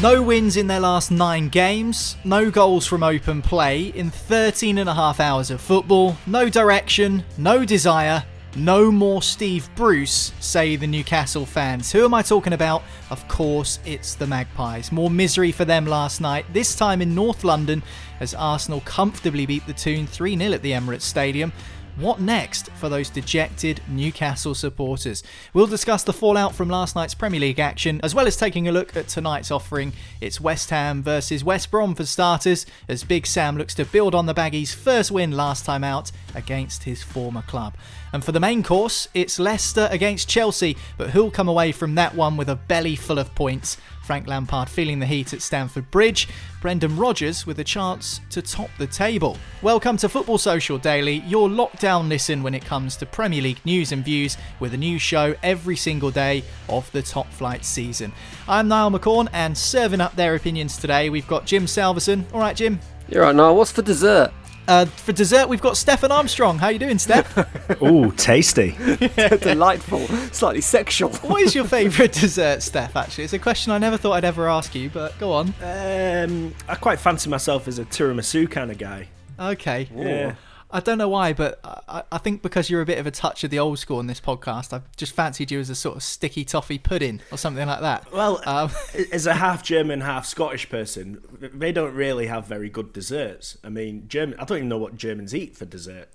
No wins in their last nine games, no goals from open play in 13 and a half hours of football, no direction, no desire, no more Steve Bruce, say the Newcastle fans. Who am I talking about? Of course, it's the Magpies. More misery for them last night, this time in North London, as Arsenal comfortably beat the Toon 3 0 at the Emirates Stadium. What next for those dejected Newcastle supporters? We'll discuss the fallout from last night's Premier League action, as well as taking a look at tonight's offering. It's West Ham versus West Brom for starters, as Big Sam looks to build on the Baggies' first win last time out against his former club. And for the main course, it's Leicester against Chelsea, but who'll come away from that one with a belly full of points? Frank Lampard feeling the heat at Stamford Bridge, Brendan Rodgers with a chance to top the table. Welcome to Football Social Daily, your lockdown listen when it comes to Premier League news and views, with a new show every single day of the top flight season. I'm Niall McCorn, and serving up their opinions today, we've got Jim Salverson. All right, Jim. You're right, Niall. What's for dessert? Uh, for dessert, we've got Stefan Armstrong. How you doing, Steph? Ooh, tasty. Delightful, slightly sexual. what is your favourite dessert, Steph? Actually, it's a question I never thought I'd ever ask you, but go on. Um, I quite fancy myself as a tiramisu kind of guy. Okay. Yeah. I don't know why, but I, I think because you're a bit of a touch of the old school in this podcast, I've just fancied you as a sort of sticky toffee pudding or something like that. Well, Um, as a half German, half Scottish person, they don't really have very good desserts. I mean, German. I don't even know what Germans eat for dessert.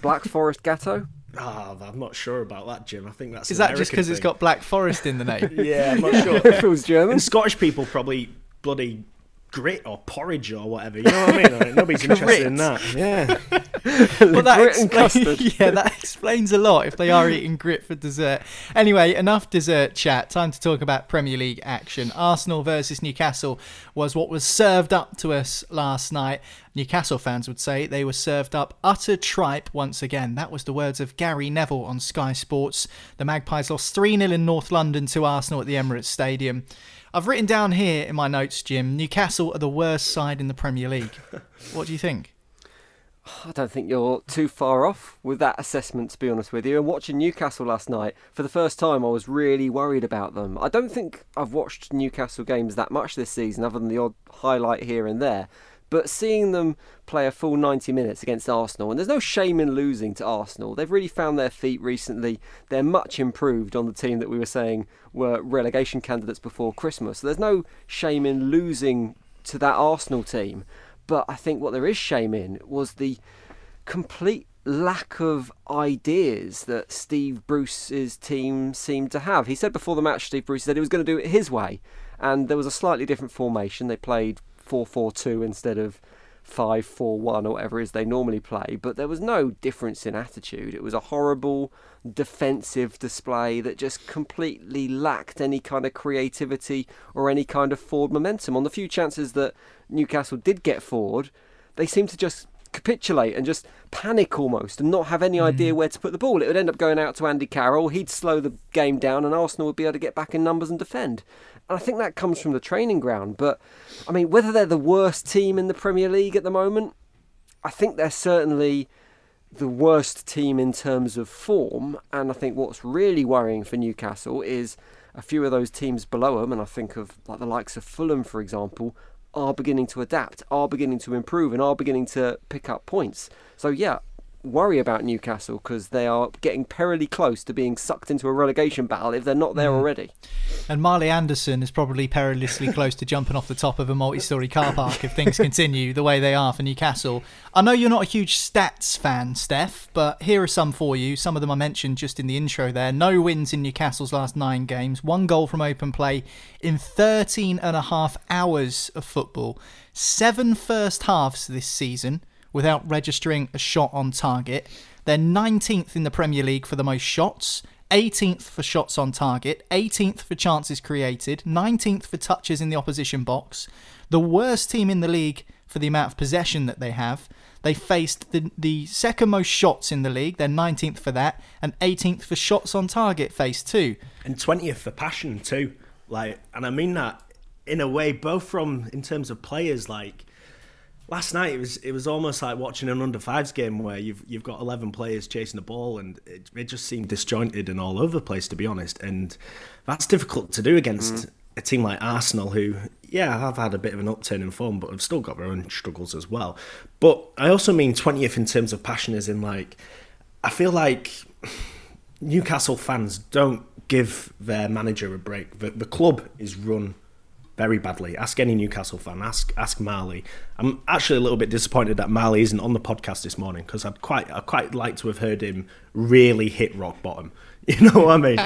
Black Forest Gateau? Ah, I'm not sure about that, Jim. I think that's is an that just because it's got Black Forest in the name? Yeah, I'm not sure. if it was German. And Scottish people probably bloody grit or porridge or whatever. You know what I mean? Like, nobody's interested in that. Yeah. well, that Grit and explains, custard. yeah, that explains a lot if they are eating grit for dessert. Anyway, enough dessert chat. Time to talk about Premier League action. Arsenal versus Newcastle was what was served up to us last night. Newcastle fans would say they were served up utter tripe once again. That was the words of Gary Neville on Sky Sports. The Magpies lost 3 0 in North London to Arsenal at the Emirates Stadium. I've written down here in my notes, Jim, Newcastle are the worst side in the Premier League. What do you think? I don't think you're too far off with that assessment, to be honest with you. And watching Newcastle last night, for the first time, I was really worried about them. I don't think I've watched Newcastle games that much this season, other than the odd highlight here and there. But seeing them play a full 90 minutes against Arsenal, and there's no shame in losing to Arsenal. They've really found their feet recently. They're much improved on the team that we were saying were relegation candidates before Christmas. So there's no shame in losing to that Arsenal team. But I think what there is shame in was the complete lack of ideas that Steve Bruce's team seemed to have. He said before the match, Steve Bruce said he was going to do it his way, and there was a slightly different formation. They played 4 4 2 instead of 5 4 1 or whatever it is they normally play, but there was no difference in attitude. It was a horrible defensive display that just completely lacked any kind of creativity or any kind of forward momentum. On the few chances that Newcastle did get forward, they seemed to just capitulate and just panic almost and not have any hmm. idea where to put the ball. It would end up going out to Andy Carroll. He'd slow the game down, and Arsenal would be able to get back in numbers and defend. And I think that comes from the training ground. But I mean, whether they're the worst team in the Premier League at the moment, I think they're certainly the worst team in terms of form. And I think what's really worrying for Newcastle is a few of those teams below them, and I think of like the likes of Fulham, for example, are beginning to adapt, are beginning to improve, and are beginning to pick up points. So yeah, worry about Newcastle because they are getting perilously close to being sucked into a relegation battle if they're not there mm. already. And Marley Anderson is probably perilously close to jumping off the top of a multi story car park if things continue the way they are for Newcastle. I know you're not a huge stats fan, Steph, but here are some for you. Some of them I mentioned just in the intro there. No wins in Newcastle's last nine games, one goal from open play in 13 and a half hours of football, seven first halves this season without registering a shot on target. They're 19th in the Premier League for the most shots, 18th for shots on target, 18th for chances created, 19th for touches in the opposition box. The worst team in the league for the amount of possession that they have. They faced the, the second most shots in the league, they're 19th for that, and 18th for shots on target, faced too. and twentieth for passion too. Like, and I mean that in a way, both from in terms of players. Like last night, it was it was almost like watching an under fives game where you've you've got eleven players chasing the ball, and it, it just seemed disjointed and all over the place, to be honest. And that's difficult to do against mm. a team like Arsenal, who yeah have had a bit of an upturn in form, but have still got their own struggles as well. But I also mean twentieth in terms of passion, as in like I feel like Newcastle fans don't give their manager a break. The, the club is run very badly. Ask any Newcastle fan. Ask ask Marley. I'm actually a little bit disappointed that Marley isn't on the podcast this morning because I'd quite I'd quite like to have heard him really hit rock bottom. You know what I mean?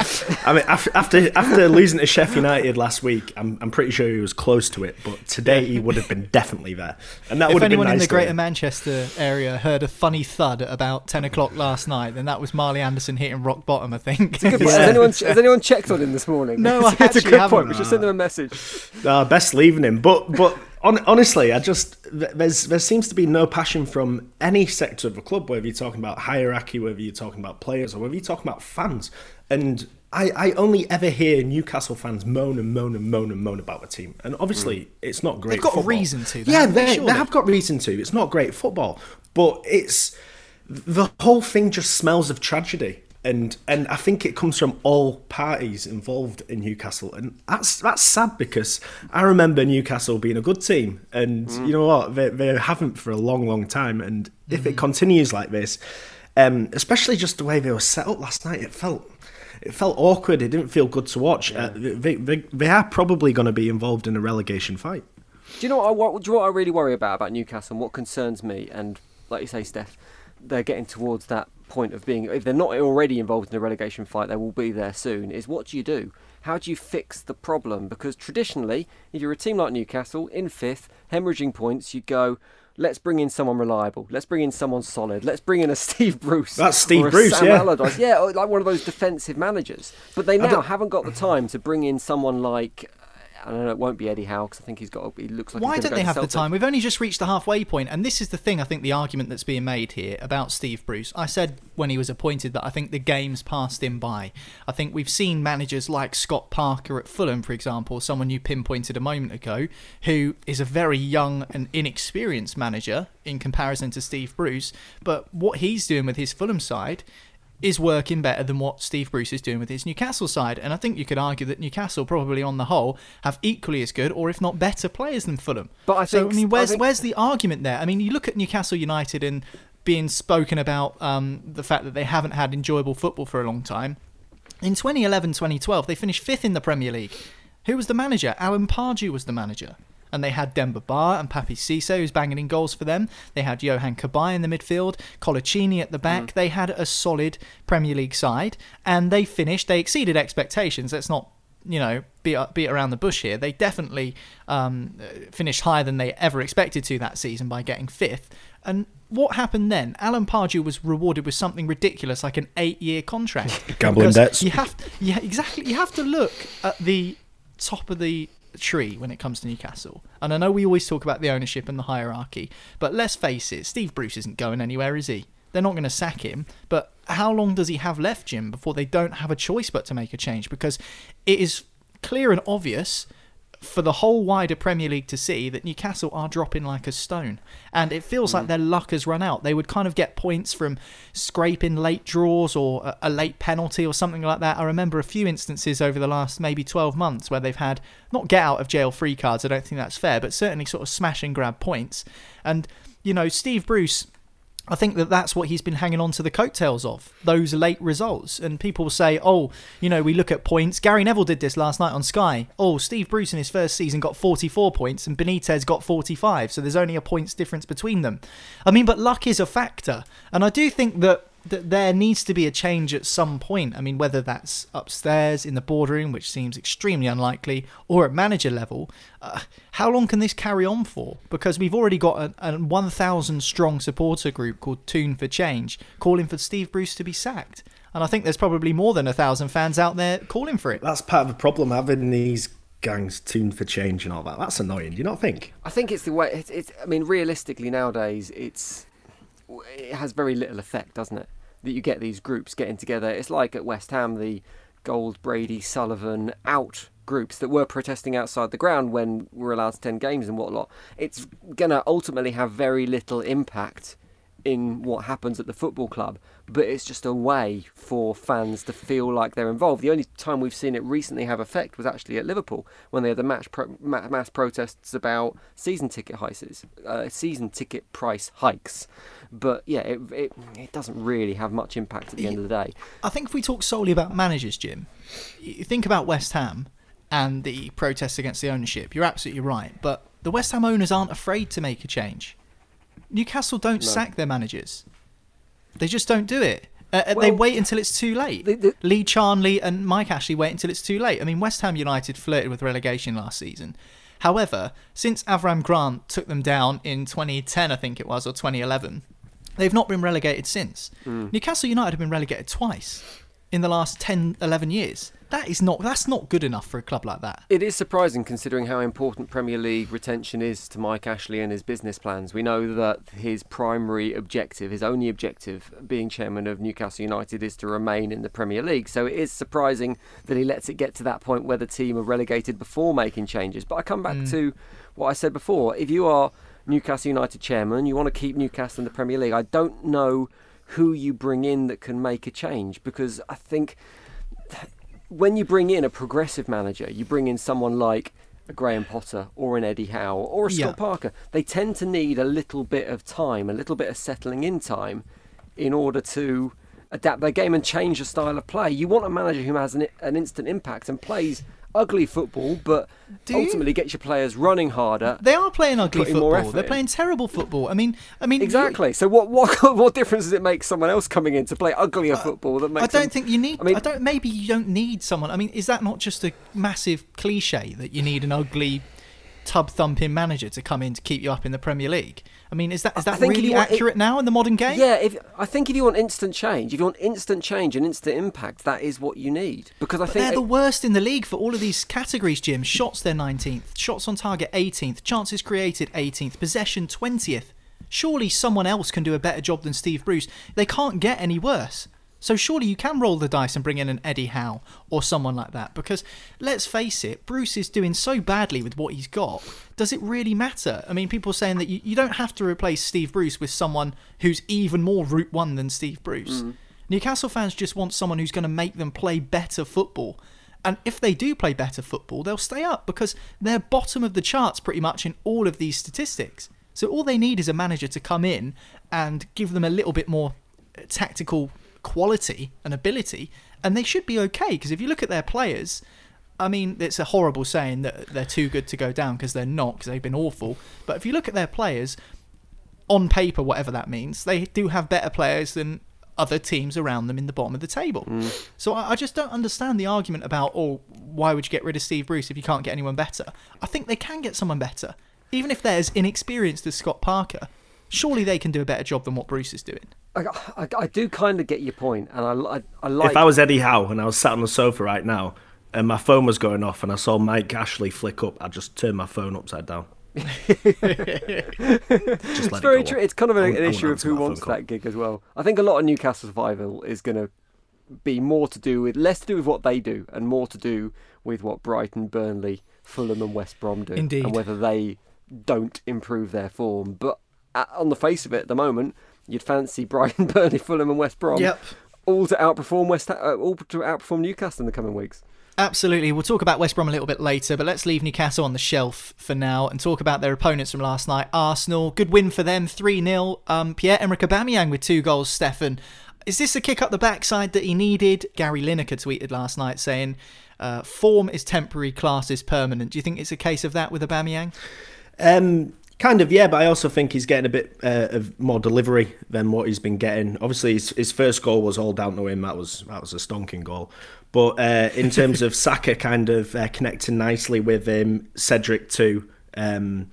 I mean after after after losing to Sheffield United last week, I'm I'm pretty sure he was close to it, but today he would have been definitely there, and that If would have been anyone nice in the Greater hear. Manchester area heard a funny thud at about 10 o'clock last night, then that was Marley Anderson hitting rock bottom, I think. Good point. Has, anyone, has anyone checked on him this morning? No, it's, I it's a actually good haven't. point. We should send him a message. Uh, best leaving him. But but on, honestly, I just there's there seems to be no passion from any sector of the club. Whether you're talking about hierarchy, whether you're talking about players, or whether you're talking about fans. And I, I only ever hear Newcastle fans moan and moan and moan and moan about the team. And obviously, mm. it's not great. They've got a football. reason to, though, Yeah, they, they, surely? they have got reason to. It's not great football, but it's the whole thing just smells of tragedy. And and I think it comes from all parties involved in Newcastle, and that's that's sad because I remember Newcastle being a good team, and you know what they, they haven't for a long, long time. And if it continues like this, um, especially just the way they were set up last night, it felt it felt awkward. It didn't feel good to watch. Uh, they, they they are probably going to be involved in a relegation fight. Do you know what I, what, do you know what I really worry about about Newcastle and what concerns me? And like you say, Steph, they're getting towards that point of being. If they're not already involved in a relegation fight, they will be there soon. Is what do you do? How do you fix the problem? Because traditionally, if you're a team like Newcastle in fifth, hemorrhaging points, you go. Let's bring in someone reliable. Let's bring in someone solid. Let's bring in a Steve Bruce. That's Steve Bruce, Sam yeah. Allardyce. Yeah, like one of those defensive managers. But they now haven't got the time to bring in someone like. I don't know. It won't be Eddie Howe because I think he's got. He looks like. Why don't they have to the time? We've only just reached the halfway point, and this is the thing. I think the argument that's being made here about Steve Bruce. I said when he was appointed that I think the game's passed him by. I think we've seen managers like Scott Parker at Fulham, for example, someone you pinpointed a moment ago, who is a very young and inexperienced manager in comparison to Steve Bruce. But what he's doing with his Fulham side is working better than what Steve Bruce is doing with his Newcastle side. And I think you could argue that Newcastle probably on the whole have equally as good or if not better players than Fulham. But I so think- I mean I where's think- where's the argument there? I mean you look at Newcastle United and being spoken about um, the fact that they haven't had enjoyable football for a long time. In 2011 2012, they finished fifth in the Premier League. Who was the manager? Alan Pardew was the manager. And they had Demba Ba and Papiss Cisse, who's banging in goals for them. They had Yohan Cabaye in the midfield, Coloccini at the back. They had a solid Premier League side, and they finished. They exceeded expectations. Let's not, you know, beat beat around the bush here. They definitely um, uh, finished higher than they ever expected to that season by getting fifth. And what happened then? Alan Pardew was rewarded with something ridiculous, like an eight-year contract. Gambling debts. You have, yeah, exactly. You have to look at the top of the tree when it comes to Newcastle. And I know we always talk about the ownership and the hierarchy, but let's face it, Steve Bruce isn't going anywhere, is he? They're not going to sack him, but how long does he have left, Jim, before they don't have a choice but to make a change? Because it is clear and obvious for the whole wider Premier League to see that Newcastle are dropping like a stone. And it feels like hmm. their luck has run out. They would kind of get points from scraping late draws or a, a late penalty or something like that. I remember a few instances over the last maybe 12 months where they've had not get out of jail free cards, I don't think that's fair, but certainly sort of smash and grab points. And, you know, Steve Bruce I think that that's what he's been hanging on to the coattails of, those late results. And people say, oh, you know, we look at points. Gary Neville did this last night on Sky. Oh, Steve Bruce in his first season got 44 points and Benitez got 45. So there's only a points difference between them. I mean, but luck is a factor. And I do think that that there needs to be a change at some point. I mean, whether that's upstairs in the boardroom, which seems extremely unlikely, or at manager level, uh, how long can this carry on for? Because we've already got a, a 1,000 strong supporter group called Toon for Change calling for Steve Bruce to be sacked. And I think there's probably more than a thousand fans out there calling for it. That's part of the problem having these gangs tuned for change and all that. That's annoying. Do you not think? I think it's the way. It's, it's. I mean, realistically nowadays, it's. It has very little effect, doesn't it? That you get these groups getting together. It's like at West Ham, the Gold, Brady, Sullivan out groups that were protesting outside the ground when we're allowed to attend games and whatnot. It's going to ultimately have very little impact in what happens at the football club, but it's just a way for fans to feel like they're involved. The only time we've seen it recently have effect was actually at Liverpool when they had the match pro- mass protests about season ticket hikes, uh, season ticket price hikes. But yeah, it, it it doesn't really have much impact at the end of the day. I think if we talk solely about managers, Jim, you think about West Ham and the protests against the ownership. You're absolutely right, but the West Ham owners aren't afraid to make a change. Newcastle don't No. sack their managers. They just don't do it. Uh, uh, they wait until it's too late. the- the- Lee Charnley and Mike Ashley wait until it's too late. I mean, West Ham United flirted with relegation last season. However, since Avram Grant took them down in 2010, I think it was, or 2011, they've not been relegated since. Hmm. Newcastle United have been relegated twice in the last 10, 11 years. That is not that's not good enough for a club like that. It is surprising considering how important Premier League retention is to Mike Ashley and his business plans. We know that his primary objective, his only objective, being chairman of Newcastle United, is to remain in the Premier League. So it is surprising that he lets it get to that point where the team are relegated before making changes. But I come back mm. to what I said before. If you are Newcastle United chairman, you want to keep Newcastle in the Premier League. I don't know who you bring in that can make a change because I think when you bring in a progressive manager, you bring in someone like a Graham Potter or an Eddie Howe or a Scott Yeah. Parker. They tend to need a little bit of time, a little bit of settling in time, in order to adapt their game and change the style of play. You want a manager who has an, an instant impact and plays ugly football, but Do you? ultimately gets your players running harder. They are playing ugly football. They're in. playing terrible football. I mean, I mean you- Exactly. So what what what difference does it make someone else coming in to play uglier uh, football that makes I don't them- think you need. I mean, I, don't. Maybe you don't need someone. I mean, is that not just a massive cliche that you need an ugly, tub thumping manager to come in to keep you up in the Premier League? I mean, is that is that really accurate now in the modern game? Yeah, if I think if you want instant change, if you want instant change and instant impact, that is what you need. Because I But think they're the worst in the league for all of these categories, Jim. Shots, they're 19th. Shots on target, 18th. Chances created, 18th. Possession, 20th. Surely someone else can do a better job than Steve Bruce. They can't get any worse. So surely you can roll the dice and bring in an Eddie Howe or someone like that. Because let's face it, Bruce is doing so badly with what he's got. Does it really matter? I mean, people are saying that you, you don't have to replace Steve Bruce with someone who's even more Route One than Steve Bruce. Mm. Newcastle fans just want someone who's going to make them play better football. And if they do play better football, they'll stay up because they're bottom of the charts pretty much in all of these statistics. So all they need is a manager to come in and give them a little bit more tactical quality and ability, and they should be okay. Because if you look at their players, I mean, it's a horrible saying that they're too good to go down because they're not, because they've been awful. But if you look at their players, on paper, whatever that means, they do have better players than other teams around them in the bottom of the table. Mm. So I, I just don't understand the argument about, oh, why would you get rid of Steve Bruce if you can't get anyone better? I think they can get someone better. Even if they're as inexperienced as Scott Parker, surely they can do a better job than what Bruce is doing. I, I, I do kind of get your point, and I, I, I like. If I was Eddie Howe and I was sat on the sofa right now, and my phone was going off, and I saw Mike Ashley flick up, I'd just turned my phone upside down. it's very true. It's kind of an, an issue of who wants that gig as well. I think a lot of Newcastle survival is going to be more to do with less to do with what they do and more to do with what Brighton, Burnley, Fulham, and West Brom do, Indeed. and whether they don't improve their form. But at, on the face of it, at the moment, you'd fancy Brighton, Burnley, Fulham, and West Brom Yep. all to outperform West, uh, all to outperform Newcastle in the coming weeks. Absolutely. We'll talk about West Brom a little bit later, but let's leave Newcastle on the shelf for now and talk about their opponents from last night. Arsenal, good win for them, 3 0. Um, Pierre Emerick Aubameyang with two goals, Stefan. Is this a kick up the backside that he needed? Gary Lineker tweeted last night saying, uh, form is temporary, class is permanent. Do you think it's a case of that with Aubameyang? Um, kind of, yeah, but I also think he's getting a bit uh, of more delivery than what he's been getting. Obviously, his, his first goal was all down to him. That was that was a stonking goal. But uh, in terms of Saka kind of uh, connecting nicely with him, Cedric too, um,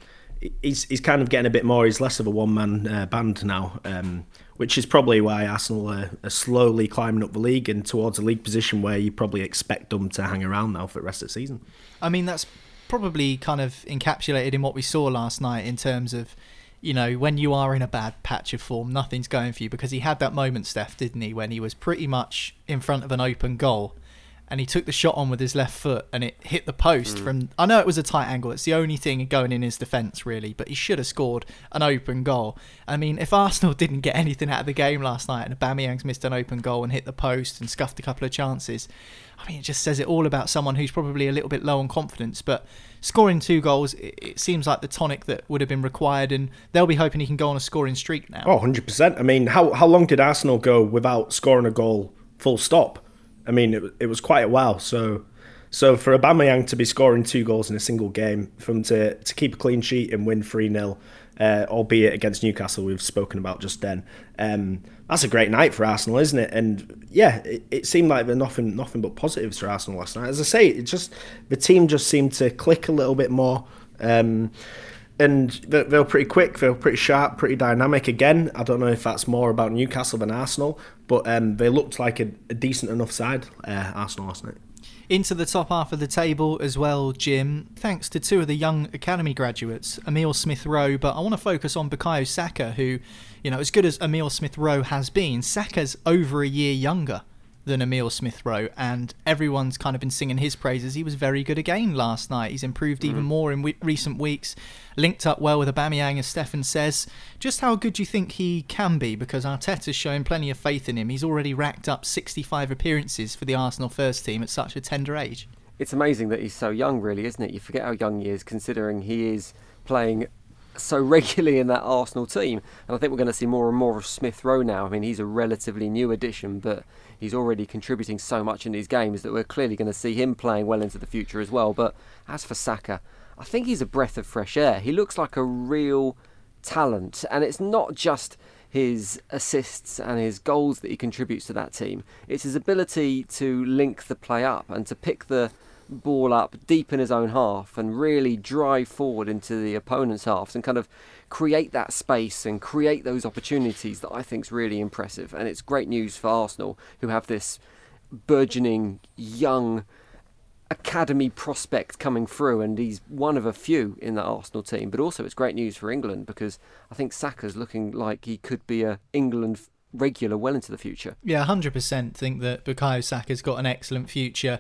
he's he's kind of getting a bit more. He's less of a one man uh, band now, um, which is probably why Arsenal are, are slowly climbing up the league and towards a league position where you probably expect them to hang around now for the rest of the season. I mean, that's probably kind of encapsulated in what we saw last night in terms of, you know, when you are in a bad patch of form, nothing's going for you. Because he had that moment, Steph, didn't he, when he was pretty much in front of an open goal and he took the shot on with his left foot and it hit the post mm. from I know it was a tight angle. It's the only thing going in his defence really but he should have scored an open goal. I mean if Arsenal didn't get anything out of the game last night and Aubameyang's missed an open goal and hit the post and scuffed a couple of chances I mean it just says it all about someone who's probably a little bit low on confidence but scoring two goals it, it seems like the tonic that would have been required and they'll be hoping he can go on a scoring streak now Oh, 100%. I mean, how, how long did Arsenal go without scoring a goal full stop? I mean, it, it was quite a while. So so for Aubameyang to be scoring two goals in a single game, from to, to keep a clean sheet and win 3 0, uh, albeit against Newcastle, we've spoken about just then, um, that's a great night for Arsenal, isn't it? And yeah, it, it seemed like there nothing nothing but positives for Arsenal last night. As I say, it just the team just seemed to click a little bit more. Um, and they're, they're pretty quick, they're pretty sharp, pretty dynamic. Again, I don't know if that's more about Newcastle than Arsenal, but um, they looked like a, a decent enough side, uh, Arsenal last night. Into the top half of the table as well, Jim, thanks to two of the young academy graduates, Emil Smith Rowe, but I want to focus on Bukayo Saka, who, you know, as good as Emil Smith Rowe has been, Saka's over a year younger than Emil Smith Rowe, and everyone's kind of been singing his praises. He was very good again last night. He's improved even mm-hmm. more in we- recent weeks, linked up well with Aubameyang, as Stefan says. Just how good do you think he can be? Because Arteta's showing plenty of faith in him. He's already racked up 65 appearances for the Arsenal first team at such a tender age. It's amazing that he's so young, really, isn't it? You forget how young he is, considering he is playing so regularly in that Arsenal team. And I think we're going to see more and more of Smith Rowe now. I mean, he's a relatively new addition, but he's already contributing so much in these games that we're clearly going to see him playing well into the future as well. But as for Saka, I think he's a breath of fresh air. He looks like a real talent, and it's not just his assists and his goals that he contributes to that team. It's his ability to link the play up and to pick the ball up deep in his own half and really drive forward into the opponent's halves and kind of create that space and create those opportunities that I think is really impressive. And it's great news for Arsenal, who have this burgeoning young academy prospect coming through, and he's one of a few in the Arsenal team. But also, it's great news for England because I think Saka's looking like he could be a England regular well into the future. Yeah, 100% think that Bukayo Saka's got an excellent future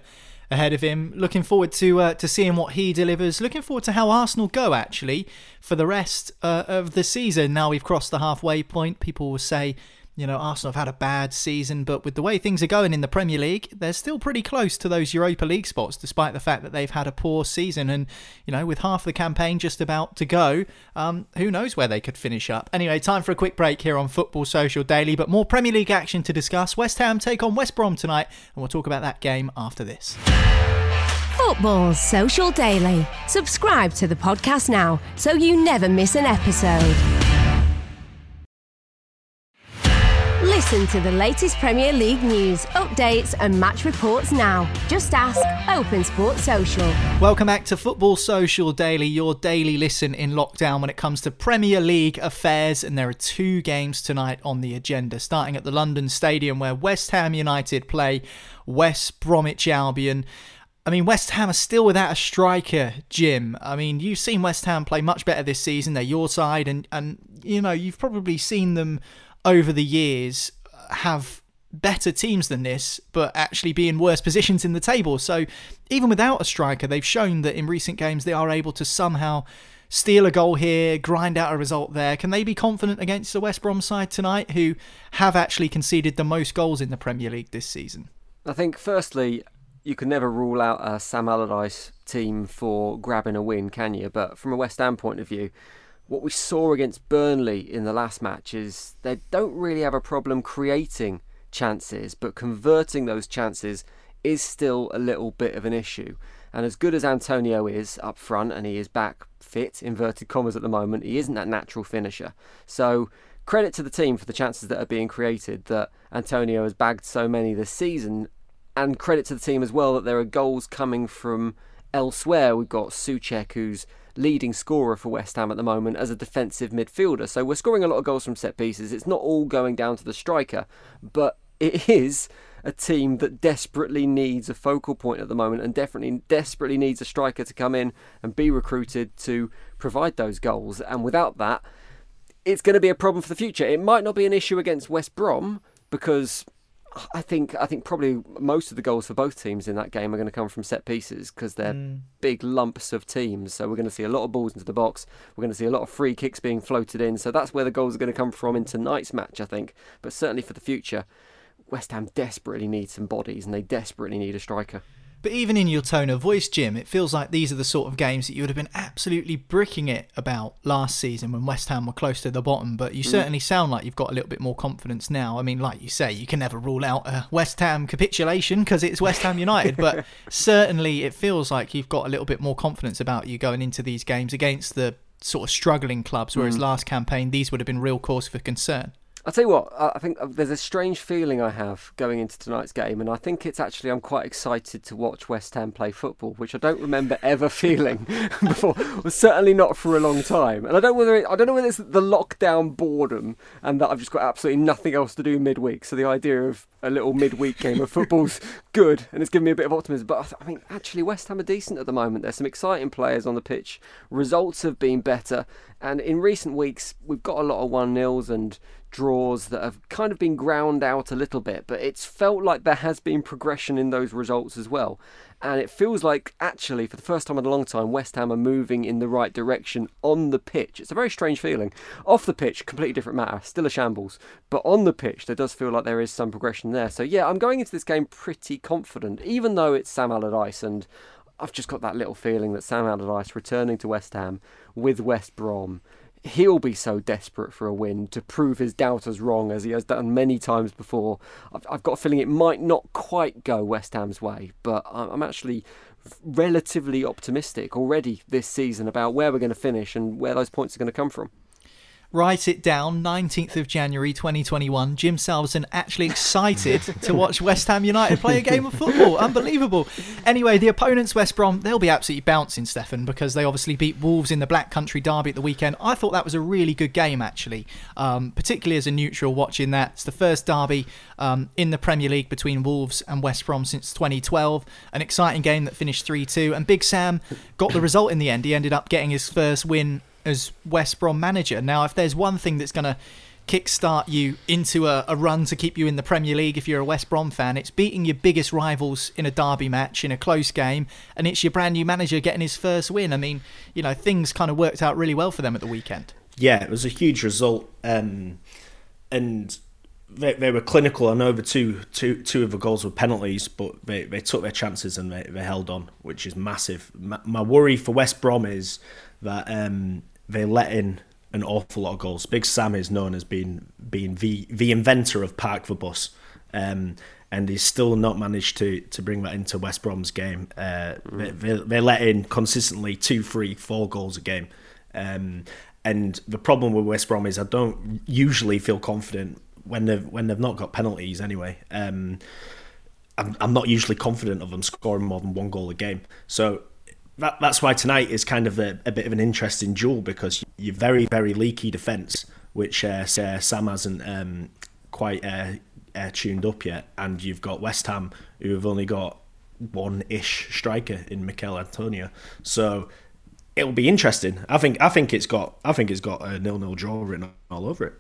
ahead of him. Looking forward to uh, to seeing what he delivers. Looking forward to how Arsenal go actually for the rest uh, of the season. Now we've crossed the halfway point. People will say, you know, Arsenal have had a bad season, but with the way things are going in the Premier League, they're still pretty close to those Europa League spots, despite the fact that they've had a poor season. And, you know, with half the campaign just about to go, um, who knows where they could finish up. Anyway, time for a quick break here on Football Social Daily, but more Premier League action to discuss. West Ham take on West Brom tonight, and we'll talk about that game after this. Football Social Daily. Subscribe to the podcast now so you never miss an episode. Listen to the latest Premier League news, updates, and match reports now. Just ask Open Sport Social. Welcome back to Football Social Daily, your daily listen in lockdown when it comes to Premier League affairs. And there are two games tonight on the agenda, starting at the London Stadium where West Ham United play West Bromwich Albion. I mean, West Ham are still without a striker, Jim. I mean, you've seen West Ham play much better this season. They're your side, and, and you know, you've probably seen them over the years have better teams than this, but actually be in worse positions in the table. So, even without a striker, they've shown that in recent games they are able to somehow steal a goal here, grind out a result there. Can they be confident against the West Brom side tonight, who have actually conceded the most goals in the Premier League this season? I think, firstly, you can never rule out a Sam Allardyce team for grabbing a win, can you? But from a West Ham point of view, what we saw against Burnley in the last match is they don't really have a problem creating chances, but converting those chances is still a little bit of an issue. And as good as Antonio is up front, and he is back fit, inverted commas at the moment, he isn't that natural finisher. So credit to the team for the chances that are being created that Antonio has bagged so many this season and credit to the team as well that there are goals coming from elsewhere. We've got Soucek, who's leading scorer for West Ham at the moment as a defensive midfielder. So we're scoring a lot of goals from set pieces. It's not all going down to the striker, but it is a team that desperately needs a focal point at the moment and definitely desperately needs a striker to come in and be recruited to provide those goals. And without that, it's going to be a problem for the future. It might not be an issue against West Brom because I think I think probably most of the goals for both teams in that game are going to come from set pieces because they're mm. big lumps of teams. So we're going to see a lot of balls into the box. We're going to see a lot of free kicks being floated in. So that's where the goals are going to come from in tonight's match, I think. But certainly for the future, West Ham desperately need some bodies and they desperately need a striker. But even in your tone of voice, Jim, it feels like these are the sort of games that you would have been absolutely bricking it about last season when West Ham were close to the bottom. But you mm. certainly sound like you've got a little bit more confidence now. I mean, like you say, you can never rule out a West Ham capitulation because it's West Ham United. but certainly it feels like you've got a little bit more confidence about you going into these games against the sort of struggling clubs. Whereas mm. last campaign, these would have been real cause for concern. I'll tell you what, I think uh, there's a strange feeling I have going into tonight's game, and I think it's actually I'm quite excited to watch West Ham play football, which I don't remember ever feeling before, well, certainly not for a long time. And I don't whether it, I don't know whether it's the lockdown boredom and that I've just got absolutely nothing else to do midweek. So the idea of a little midweek game of football's good, and it's given me a bit of optimism. But I mean, actually, West Ham are decent at the moment. There's some exciting players on the pitch. Results have been better, and in recent weeks we've got a lot of one nils and draws that have kind of been ground out a little bit, but it's felt like there has been progression in those results as well. And it feels like, actually, for the first time in a long time, West Ham are moving in the right direction on the pitch. It's a very strange feeling. Off the pitch, completely different matter, still a shambles. But on the pitch, there does feel like there is some progression there. So, yeah, I'm going into this game pretty confident, even though it's Sam Allardyce and I've just got that little feeling that Sam Allardyce returning to West Ham with West Brom he'll be so desperate for a win to prove his doubters wrong as he has done many times before. I've, I've got a feeling it might not quite go West Ham's way, but I'm actually relatively optimistic already this season about where we're going to finish and where those points are going to come from. Write it down, 19th of January 2021. Jim Salverson actually excited to watch West Ham United play a game of football. Unbelievable. Anyway, the opponents, West Brom, they'll be absolutely bouncing, Stefan, because they obviously beat Wolves in the Black Country Derby at the weekend. I thought that was a really good game, actually, um, particularly as a neutral watching that. It's the first derby um, in the Premier League between Wolves and West Brom since 2012. An exciting game that finished 3 2. And Big Sam got the result in the end. He ended up getting his first win as West Brom manager. Now, if there's one thing that's going to kickstart you into a, a, run to keep you in the Premier League if you're a West Brom fan. It's beating your biggest rivals in a derby match, in a close game, and it's your brand new manager getting his first win. I mean, you know, things kind of worked out really well for them at the weekend. Yeah, it was a huge result. Um, and they, they were clinical. I know the two, two, two of the goals were penalties, but they, they took their chances and they, they held on, which is massive. My, my worry for West Brom is that um, they let in an awful lot of goals. Big Sam is known as being being the the inventor of park the bus, um, and he's still not managed to to bring that into West Brom's game. Uh, mm. they, they, let in consistently two, three, four goals a game. Um, and the problem with West Brom is I don't usually feel confident when they've when they've not got penalties anyway. Um, I'm, I'm not usually confident of them scoring more than one goal a game. So that, that's why tonight is kind of a, a, bit of an interesting duel because you're very, very leaky defence, which uh, Sam hasn't um, quite uh, uh, tuned up yet. And you've got West Ham, who have only got one ish striker in Michail Antonio. So it'll be interesting. I think I think it's got I think it's got a nil nil draw written all over it.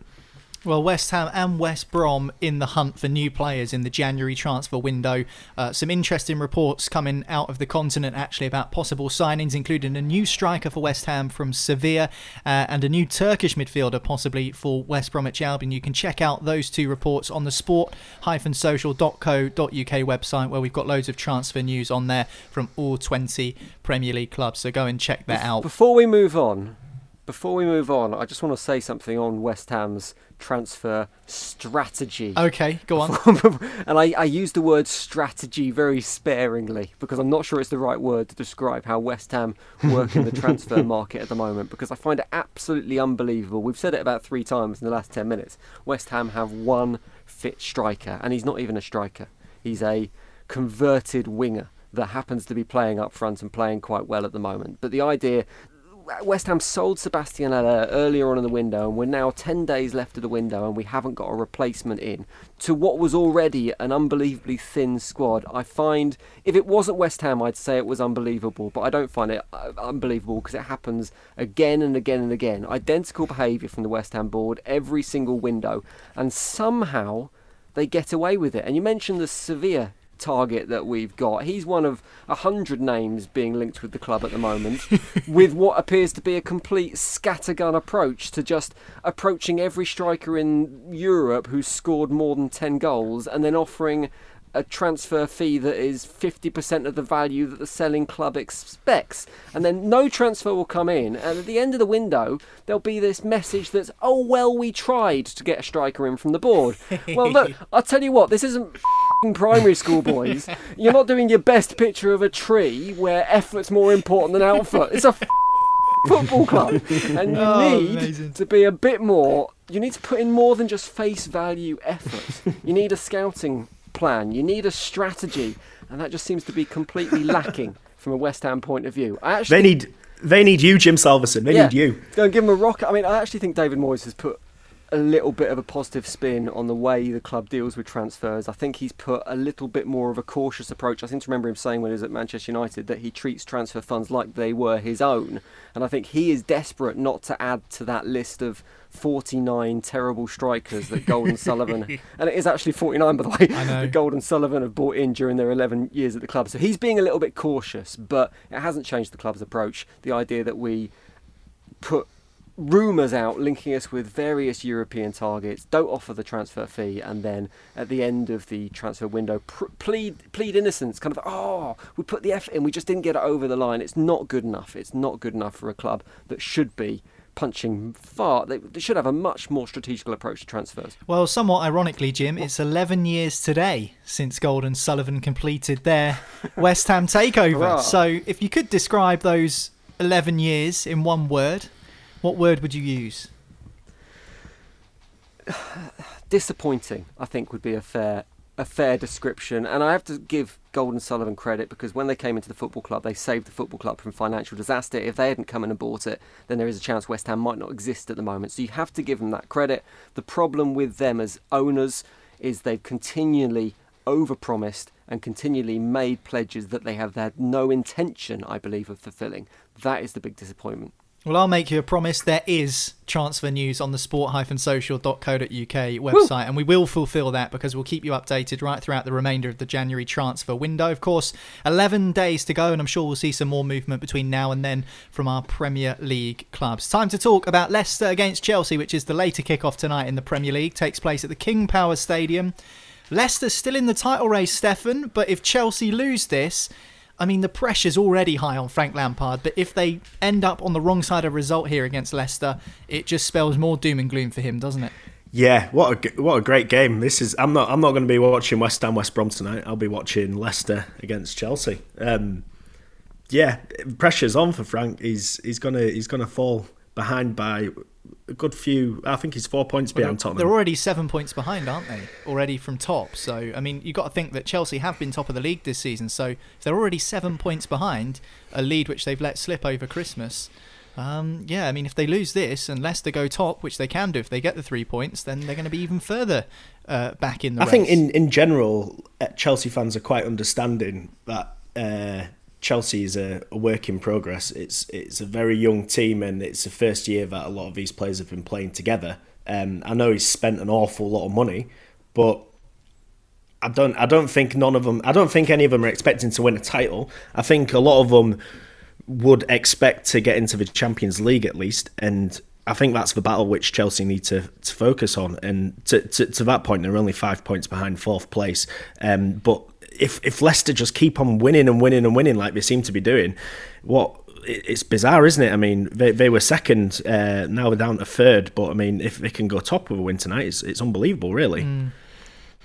Well, West Ham and West Brom in the hunt for new players in the January transfer window. Uh, some interesting reports coming out of the continent actually about possible signings, including a new striker for West Ham from Sevilla uh, and a new Turkish midfielder possibly for West Bromwich Albion. You can check out those two reports on the sport-social.co.uk website where we've got loads of transfer news on there from all 20 Premier League clubs. So go and check that out. Before we move on, before we move on, I just want to say something on West Ham's transfer strategy. Okay, go on. and I, I use the word strategy very sparingly because I'm not sure it's the right word to describe how West Ham work in the transfer market at the moment because I find it absolutely unbelievable. We've said it about three times in the last 10 minutes. West Ham have one fit striker, and he's not even a striker, he's a converted winger that happens to be playing up front and playing quite well at the moment. But the idea West Ham sold Sebastien Haller earlier on in the window, and we're now 10 days left of the window, and we haven't got a replacement in to what was already an unbelievably thin squad. I find if it wasn't West Ham, I'd say it was unbelievable, but I don't find it uh, unbelievable because it happens again and again and again. Identical behaviour from the West Ham board every single window, and somehow they get away with it. And you mentioned the Sevilla target that we've got. He's one of a hundred names being linked with the club at the moment, with what appears to be a complete scattergun approach to just approaching every striker in Europe who's scored more than ten goals, and then offering a transfer fee that is 50% of the value that the selling club expects. And then no transfer will come in. And at the end of the window, there'll be this message that's, oh, well, we tried to get a striker in from the board. well, look, I'll tell you what, this isn't primary school boys. You're not doing your best picture of a tree where effort's more important than output. It's a football club. And you Oh, need amazing. to be a bit more, you need to put in more than just face value effort. you need a scouting plan, you need a strategy, and that just seems to be completely lacking from a West Ham point of view. I actually They need they need you, Jim Salverson. They yeah, need you. Go and give him a rocket. I mean, I actually think David Moyes has put a little bit of a positive spin on the way the club deals with transfers. I think he's put a little bit more of a cautious approach. I seem to remember him saying when he was at Manchester United that he treats transfer funds like they were his own. And I think he is desperate not to add to that list of 49 terrible strikers that Gold and Sullivan, and it is actually 49 by the way, that Gold and Sullivan have bought in during their 11 years at the club. So he's being a little bit cautious, but it hasn't changed the club's approach. The idea that we put rumours out linking us with various European targets, don't offer the transfer fee, and then at the end of the transfer window pr- plead plead innocence. Kind of, oh, we put the effort in, we just didn't get it over the line. It's not good enough. It's not good enough for a club that should be punching far. They, they should have a much more strategical approach to transfers. Well, somewhat ironically, Jim, it's 11 years today since Gold and Sullivan completed their West Ham takeover. So, if you could describe those 11 years in one word, what word would you use? disappointing, I think, would be a fair a fair description. And I have to give Gold and Sullivan credit because when they came into the football club, they saved the football club from financial disaster. If they hadn't come in and bought it, then there is a chance West Ham might not exist at the moment. So you have to give them that credit. The problem with them as owners is they've continually overpromised and continually made pledges that they have had no intention, I believe, of fulfilling. That is the big disappointment. Well, I'll make you a promise. There is transfer news on the sport-social.co.uk website, and we will fulfil that because we'll keep you updated right throughout the remainder of the January transfer window. Of course, 11 days to go, and I'm sure we'll see some more movement between now and then from our Premier League clubs. Time to talk about Leicester against Chelsea, which is the later kickoff tonight in the Premier League. Takes place at the King Power Stadium. Leicester still in the title race, Stefan, but if Chelsea lose this, I mean, the pressure's already high on Frank Lampard, but if they end up on the wrong side of result here against Leicester, it just spells more doom and gloom for him, doesn't it? Yeah, what a what a great game. This is I'm not I'm not going to be watching West Ham West Brom tonight. I'll be watching Leicester against Chelsea. Um, yeah, pressure's on for Frank. He's he's gonna he's gonna fall behind by a good few. I think he's four points behind They're already seven points behind, aren't they? Already from top. So, I mean, you've got to think that Chelsea have been top of the league this season. So, if they're already seven points behind, a lead which they've let slip over Christmas, Um, yeah, I mean, if they lose this and Leicester go top, which they can do if they get the three points, then they're going to be even further uh, back in the I race. think in, in general, uh, Chelsea fans are quite understanding that uh, Chelsea is a, a, work in progress. It's it's a very young team, and it's the first year that a lot of these players have been playing together. Um, I know he's spent an awful lot of money, but I don't I don't think none of them. I don't think any of them are expecting to win a title. I think a lot of them would expect to get into the Champions League at least, and I think that's the battle which Chelsea need to, to focus on. And to, to, to that point, they're only five points behind fourth place. Um, but if if Leicester just keep on winning and winning and winning like they seem to be doing, what it's bizarre, isn't it? I mean, they, they were second, uh, now they're down to third. But I mean, if they can go top with a win tonight, it's, it's unbelievable, really. Mm.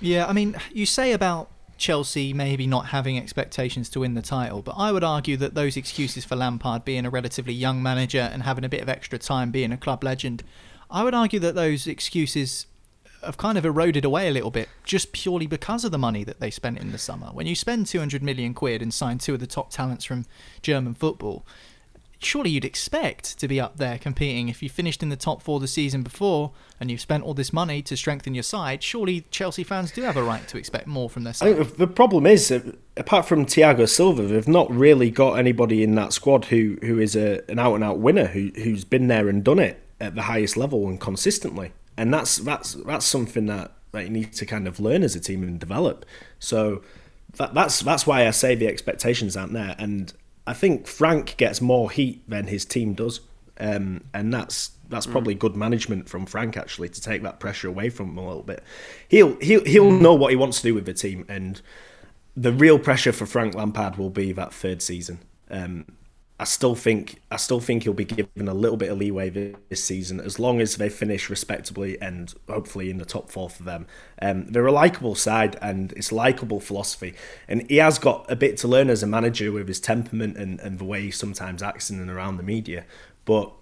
Yeah, I mean, you say about Chelsea maybe not having expectations to win the title, but I would argue that those excuses for Lampard being a relatively young manager and having a bit of extra time being a club legend, I would argue that those excuses have kind of eroded away a little bit just purely because of the money that they spent in the summer. When you spend 200 million quid and sign two of the top talents from German football, surely you'd expect to be up there competing. If you finished in the top four the season before and you've spent all this money to strengthen your side, surely Chelsea fans do have a right to expect more from their side. I think the problem is, apart from Thiago Silva, they've not really got anybody in that squad who, who is a, an out and out winner who, who's been there and done it at the highest level and consistently. And that's that's that's something that, that you need to kind of learn as a team and develop. So that, that's that's why I say the expectations aren't there. And I think Frank gets more heat than his team does, um, and that's that's mm. probably good management from Frank actually to take that pressure away from him a little bit. He'll he'll he'll mm. know what he wants to do with the team, and the real pressure for Frank Lampard will be that third season. Um, I still think I still think he'll be given a little bit of leeway this season as long as they finish respectably and hopefully in the top four for them. Um, they're a likable side and it's likable philosophy, and he has got a bit to learn as a manager with his temperament and, and the way he sometimes acts in and around the media. But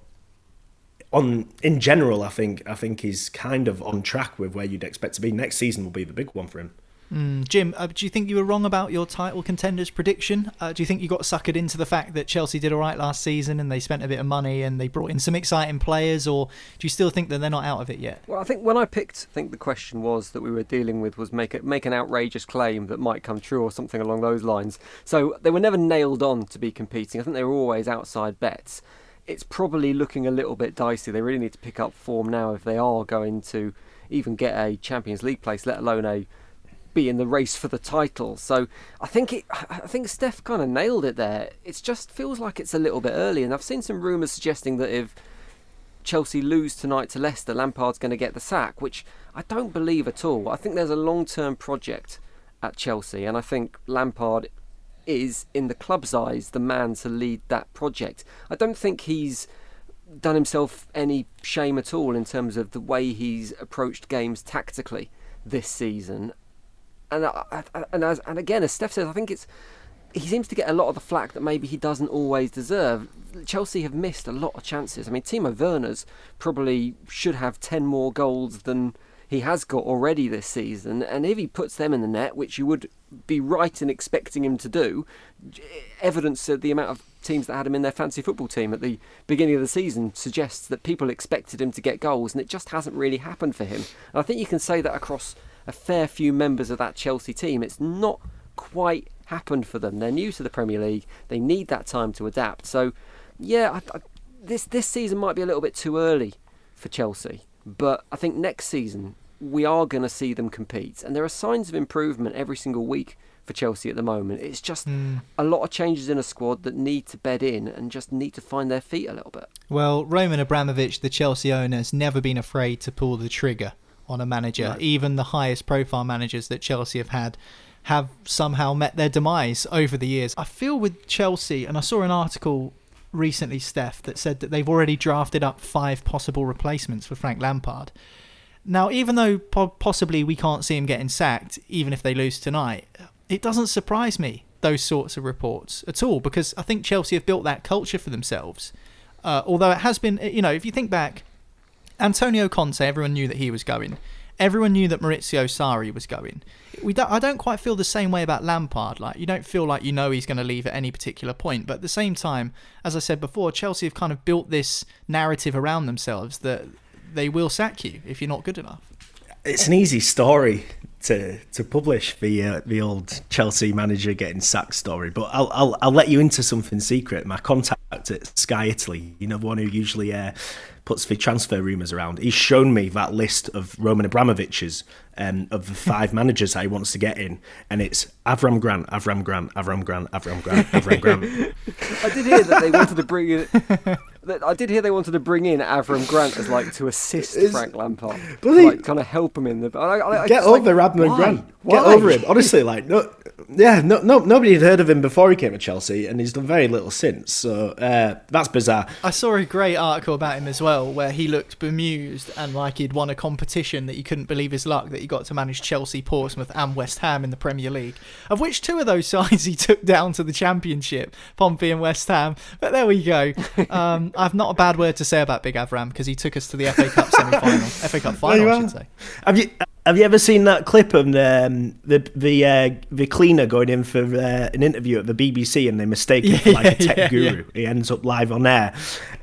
on in general, I think I think he's kind of on track with where you'd expect to be. Next season will be the big one for him. Mm, Jim, uh, do you think you were wrong about your title contenders prediction? Uh, do you think you got suckered into the fact that Chelsea did all right last season and they spent a bit of money and they brought in some exciting players, or do you still think that they're not out of it yet? Well, I think when I picked, I think the question was that we were dealing with was make a, make an outrageous claim that might come true or something along those lines. So they were never nailed on to be competing. I think they were always outside bets. It's probably looking a little bit dicey. They really need to pick up form now if they are going to even get a Champions League place, let alone a be in the race for the title. So I think it, I think Steph kind of nailed it there. It just feels like it's a little bit early, and I've seen some rumours suggesting that if Chelsea lose tonight to Leicester, Lampard's going to get the sack, which I don't believe at all. I think there's a long-term project at Chelsea, and I think Lampard is, in the club's eyes, the man to lead that project. I don't think he's done himself any shame at all in terms of the way he's approached games tactically this season and I, and as, and again, as Steph says, I think it's he seems to get a lot of the flack that maybe he doesn't always deserve. Chelsea have missed a lot of chances. I mean, Timo Werner's probably should have ten more goals than he has got already this season, and if he puts them in the net, which you would be right in expecting him to do, evidence of the amount of teams that had him in their fancy football team at the beginning of the season suggests that people expected him to get goals, and it just hasn't really happened for him. And I think you can say that across a fair few members of that Chelsea team. It's not quite happened for them. They're new to the Premier League. They need that time to adapt. So, yeah, I, I, this this season might be a little bit too early for Chelsea, but I think next season we are going to see them compete, and there are signs of improvement every single week for Chelsea at the moment. It's just mm. a lot of changes in a squad that need to bed in and just need to find their feet a little bit. Well, Roman Abramovich, the Chelsea owner, has never been afraid to pull the trigger on a manager. Right. Even the highest profile managers that Chelsea have had have somehow met their demise over the years. I feel with Chelsea, and I saw an article recently, Steph, that said that they've already drafted up five possible replacements for Frank Lampard. Now, even though po- possibly we can't see him getting sacked, even if they lose tonight, it doesn't surprise me, those sorts of reports at all, because I think Chelsea have built that culture for themselves. Uh, although it has been, you know, if you think back Antonio Conte, everyone knew that he was going. everyone knew that Maurizio Sarri was going. We don't, I don't quite feel the same way about Lampard. Like you don't feel like you know he's going to leave at any particular point. But at the same time, as I said before, Chelsea have kind of built this narrative around themselves that they will sack you if you're not good enough. It's an easy story to to publish the uh, the old Chelsea manager getting sacked story, but I'll, I'll I'll let you into something secret. My contact at Sky Italy, you know, the one who usually uh, puts the transfer rumours around. He's shown me that list of Roman Abramovich's um, of the five managers that he wants to get in, and it's Avram Grant, Avram Grant, Avram Grant, Avram Grant, Avram Grant. I did hear that they wanted to bring in. I did hear they wanted to bring in Avram Grant as like to assist It's- Frank Lampard, Bloody- like kind of help him in the. I, I, I Get just, like, over Avram? Grant. Why? Get over him. Honestly, like no, yeah, no, no, nobody had heard of him before he came to Chelsea, and he's done very little since. So uh, that's bizarre. I saw a great article about him as well, where he looked bemused and like he'd won a competition that he couldn't believe his luck that he got to manage Chelsea, Portsmouth, and West Ham in the Premier League. Of which two of those sides he took down to the Championship, Pompey and West Ham. But there we go. Um, I've not a bad word to say about Big Avram because he took us to the FA Cup semi-final, FA Cup final, I should say. Have you have you ever seen that clip of um, the the uh, the cleaner going in for uh, an interview at the BBC and they mistake him for like a tech yeah, guru? He ends up live on air,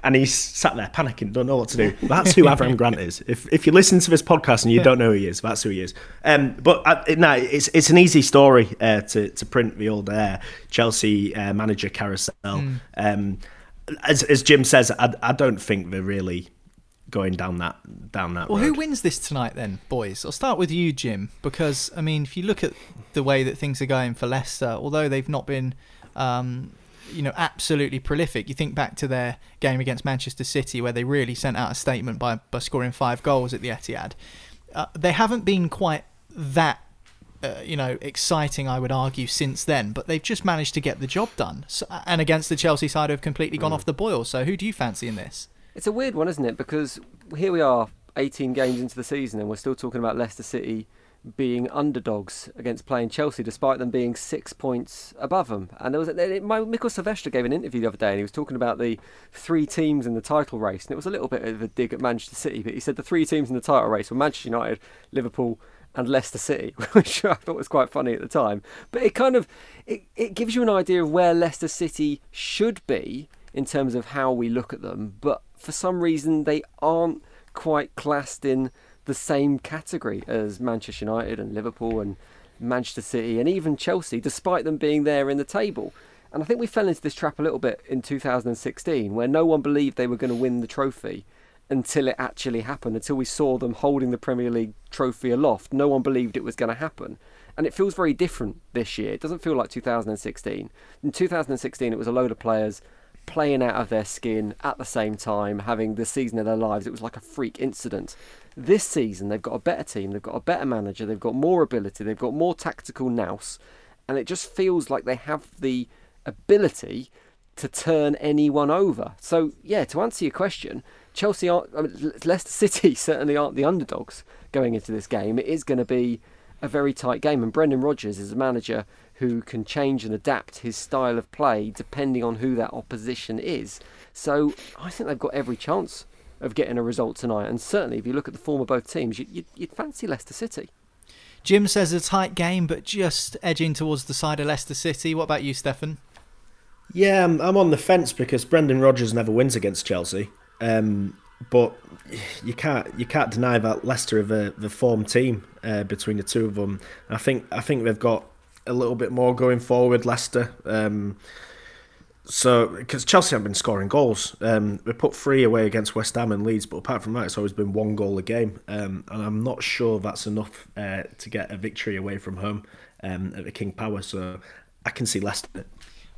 and he's sat there panicking, don't know what to do. That's who Avram Grant is. If if you listen to this podcast and you don't know who he is, that's who he is. Um, but uh, no, it's it's an easy story uh, to to print the old uh, Chelsea uh, manager carousel. Hmm. Um, as as Jim says, I, I don't think they're really going down that down that Well, road. who wins this tonight then, boys? I'll start with you, Jim, because I mean, if you look at the way that things are going for Leicester, although they've not been, um, you know, absolutely prolific, you think back to their game against Manchester City where they really sent out a statement by by scoring five goals at the Etihad. Uh, they haven't been quite that. Uh, you know, exciting, I would argue, since then, but they've just managed to get the job done. So, and against the Chelsea side, who have completely gone off the boil. So, who do you fancy in this? It's a weird one, isn't it? Because here we are, 18 games into the season, and we're still talking about Leicester City being underdogs against playing Chelsea, despite them being six points above them. And there was it, my Mikael Silvestre gave an interview the other day, and he was talking about the three teams in the title race, and it was a little bit of a dig at Manchester City, but he said the three teams in the title race were Manchester United, Liverpool. And Leicester City, which I thought was quite funny at the time, but it kind of it, it gives you an idea of where Leicester City should be in terms of how we look at them, but for some reason they aren't quite classed in the same category as Manchester United and Liverpool and Manchester City and even Chelsea, despite them being there in the table. And I think we fell into this trap a little bit in 2016, where no one believed they were going to win the trophy until it actually happened, until we saw them holding the Premier League trophy aloft. No one believed it was going to happen. And it feels very different this year. It doesn't feel like 2016. In 2016, it was a load of players playing out of their skin at the same time, having the season of their lives. It was like a freak incident. This season, they've got a better team, they've got a better manager, they've got more ability, they've got more tactical nous, and it just feels like they have the ability to turn anyone over. So, yeah, to answer your question, Chelsea aren't, I mean, Leicester City certainly aren't the underdogs going into this game. It is going to be a very tight game, and Brendan Rodgers is a manager who can change and adapt his style of play depending on who that opposition is. So I think they've got every chance of getting a result tonight. And certainly, if you look at the form of both teams, you, you'd, you'd fancy Leicester City. Jim says a tight game, but just edging towards the side of Leicester City. What about you, Stefan? Yeah, I'm, I'm on the fence because Brendan Rodgers never wins against Chelsea. Um, but you can't you can't deny that Leicester are the, the form team uh, between the two of them. I think I think they've got a little bit more going forward. Leicester. Um, so, because Chelsea haven't been scoring goals, um, they put three away against West Ham and Leeds, but apart from that, it's always been one goal a game, um, and I'm not sure that's enough uh, to get a victory away from home um, at the King Power. So, I can see Leicester.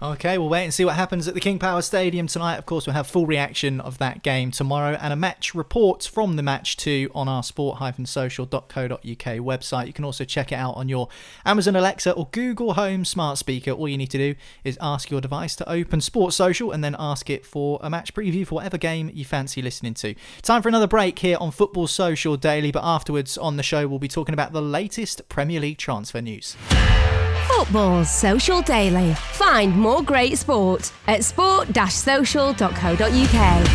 Okay, we'll wait and see what happens at the King Power Stadium tonight. Of course, we'll have full reaction of that game tomorrow and a match report from the match too on our sport-social.co.uk website. You can also check it out on your Amazon Alexa or Google Home smart speaker. All you need to do is ask your device to open Sports Social and then ask it for a match preview for whatever game you fancy listening to. Time for another break here on Football Social Daily, but afterwards on the show we'll be talking about the latest Premier League transfer news. Football's Social Daily. Find more great sport at sport-social.co.uk.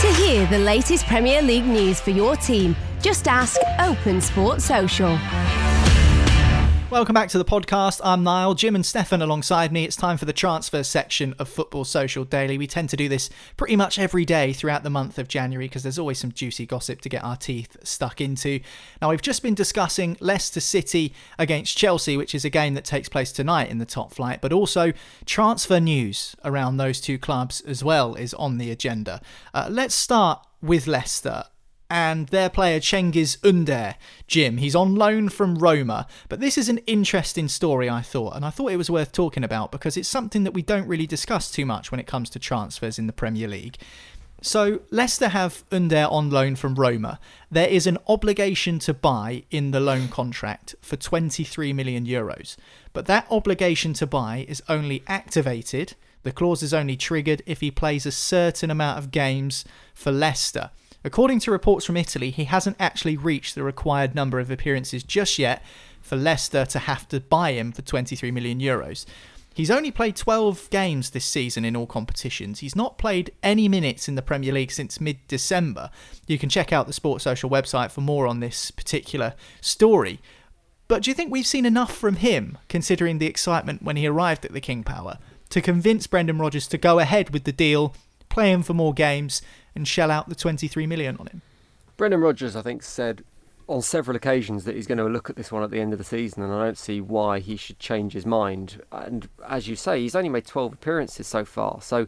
To hear Hear the latest Premier League news for your team. Just ask Open Sport Social. Welcome back to the podcast. I'm Niall, Jim and Stefan alongside me. It's time for the transfer section of Football Social Daily. We tend to do this pretty much every day throughout the month of January because there's always some juicy gossip to get our teeth stuck into. Now, we've just been discussing Leicester City against Chelsea, which is a game that takes place tonight in the top flight, but also transfer news around those two clubs as well is on the agenda. Uh, let's start with Leicester and their player Cengiz Under, Jim. He's on loan from Roma, but this is an interesting story, I thought, and I thought it was worth talking about because it's something that we don't really discuss too much when it comes to transfers in the Premier League. So, Leicester have Under on loan from Roma. There is an obligation to buy in the loan contract for 23 million euros, but that obligation to buy is only activated. The clause is only triggered if he plays a certain amount of games for Leicester. According to reports from Italy, he hasn't actually reached the required number of appearances just yet for Leicester to have to buy him for 23 million euros. He's only played 12 games this season in all competitions. He's not played any minutes in the Premier League since mid December. You can check out the Sports Social website for more on this particular story. But do you think we've seen enough from him, considering the excitement when he arrived at the King Power, to convince Brendan Rodgers to go ahead with the deal, play him for more games, and shell out the 23 million on him. Brendan Rodgers, I think, said on several occasions that he's going to look at this one at the end of the season, and I don't see why he should change his mind. And as you say, he's only made 12 appearances so far, so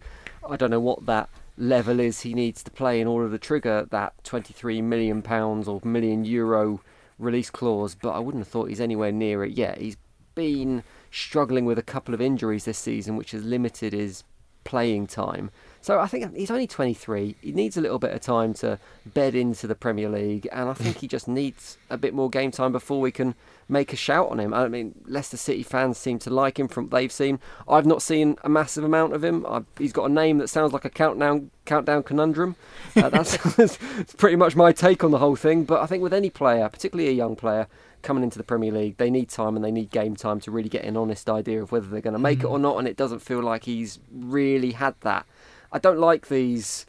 I don't know what that level is he needs to play in order to trigger that 23 million pounds or million euro release clause. But I wouldn't have thought he's anywhere near it yet. He's been struggling with a couple of injuries this season, which has limited his playing time. So I think he's only 23. He needs a little bit of time to bed into the Premier League, and I think he just needs a bit more game time before we can make a shout on him. I mean, Leicester City fans seem to like him from what they've seen. I've not seen a massive amount of him. I've, he's got a name that sounds like a countdown countdown conundrum. Uh, that's, that's pretty much my take on the whole thing. But I think with any player, particularly a young player, coming into the Premier League, they need time and they need game time to really get an honest idea of whether they're going to make mm. it or not. And it doesn't feel like he's really had that. I don't like these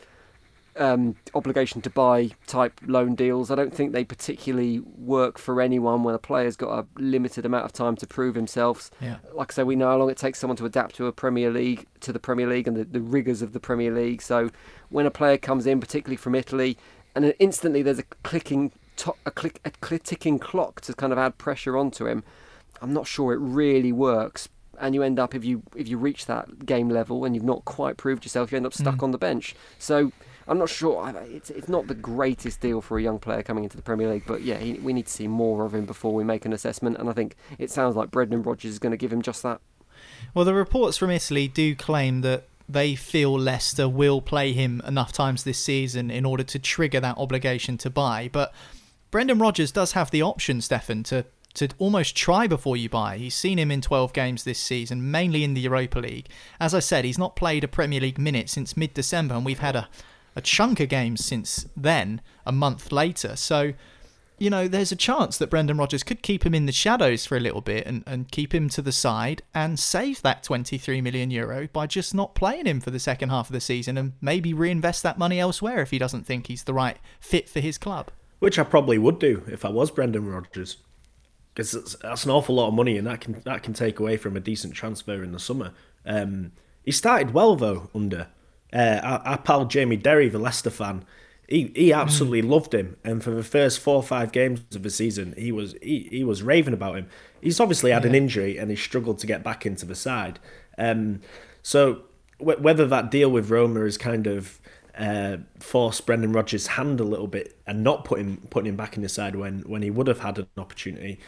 um, obligation to buy type loan deals. I don't think they particularly work for anyone when a player's got a limited amount of time to prove himself. Yeah. Like I say, we know how long it takes someone to adapt to a Premier League, to the Premier League and the, the rigours of the Premier League. So when a player comes in, particularly from Italy, and instantly there's a clicking, to- a click, a ticking clock to kind of add pressure onto him. I'm not sure it really works and you end up if you if you reach that game level and you've not quite proved yourself, you end up stuck mm. on the bench. So I'm not sure. It's it's not the greatest deal for a young player coming into the Premier League, but yeah, he, we need to see more of him before we make an assessment. And I think it sounds like Brendan Rodgers is going to give him just that. Well, the reports from Italy do claim that they feel Leicester will play him enough times this season in order to trigger that obligation to buy, but. Brendan Rodgers does have the option, Stefan, to to almost try before you buy. He's seen him in 12 games this season, mainly in the Europa League. As I said, he's not played a Premier League minute since mid December, and we've had a, a chunk of games since then, a month later. So, you know, there's a chance that Brendan Rodgers could keep him in the shadows for a little bit and, and keep him to the side and save that 23 million euro by just not playing him for the second half of the season and maybe reinvest that money elsewhere if he doesn't think he's the right fit for his club. Which I probably would do if I was Brendan Rodgers because that's an awful lot of money, and that can that can take away from a decent transfer in the summer. Um, he started well though under uh, our, our, pal Jamie Derry, the Leicester fan. He he absolutely mm. loved him, and for the first four or five games of the season, he was he, he was raving about him. He's obviously had yeah. an injury and he struggled to get back into the side. Um, so w- whether that deal with Roma is kind of uh, forced Brendan Rodgers' hand a little bit and not put him putting him back in the side when when he would have had an opportunity.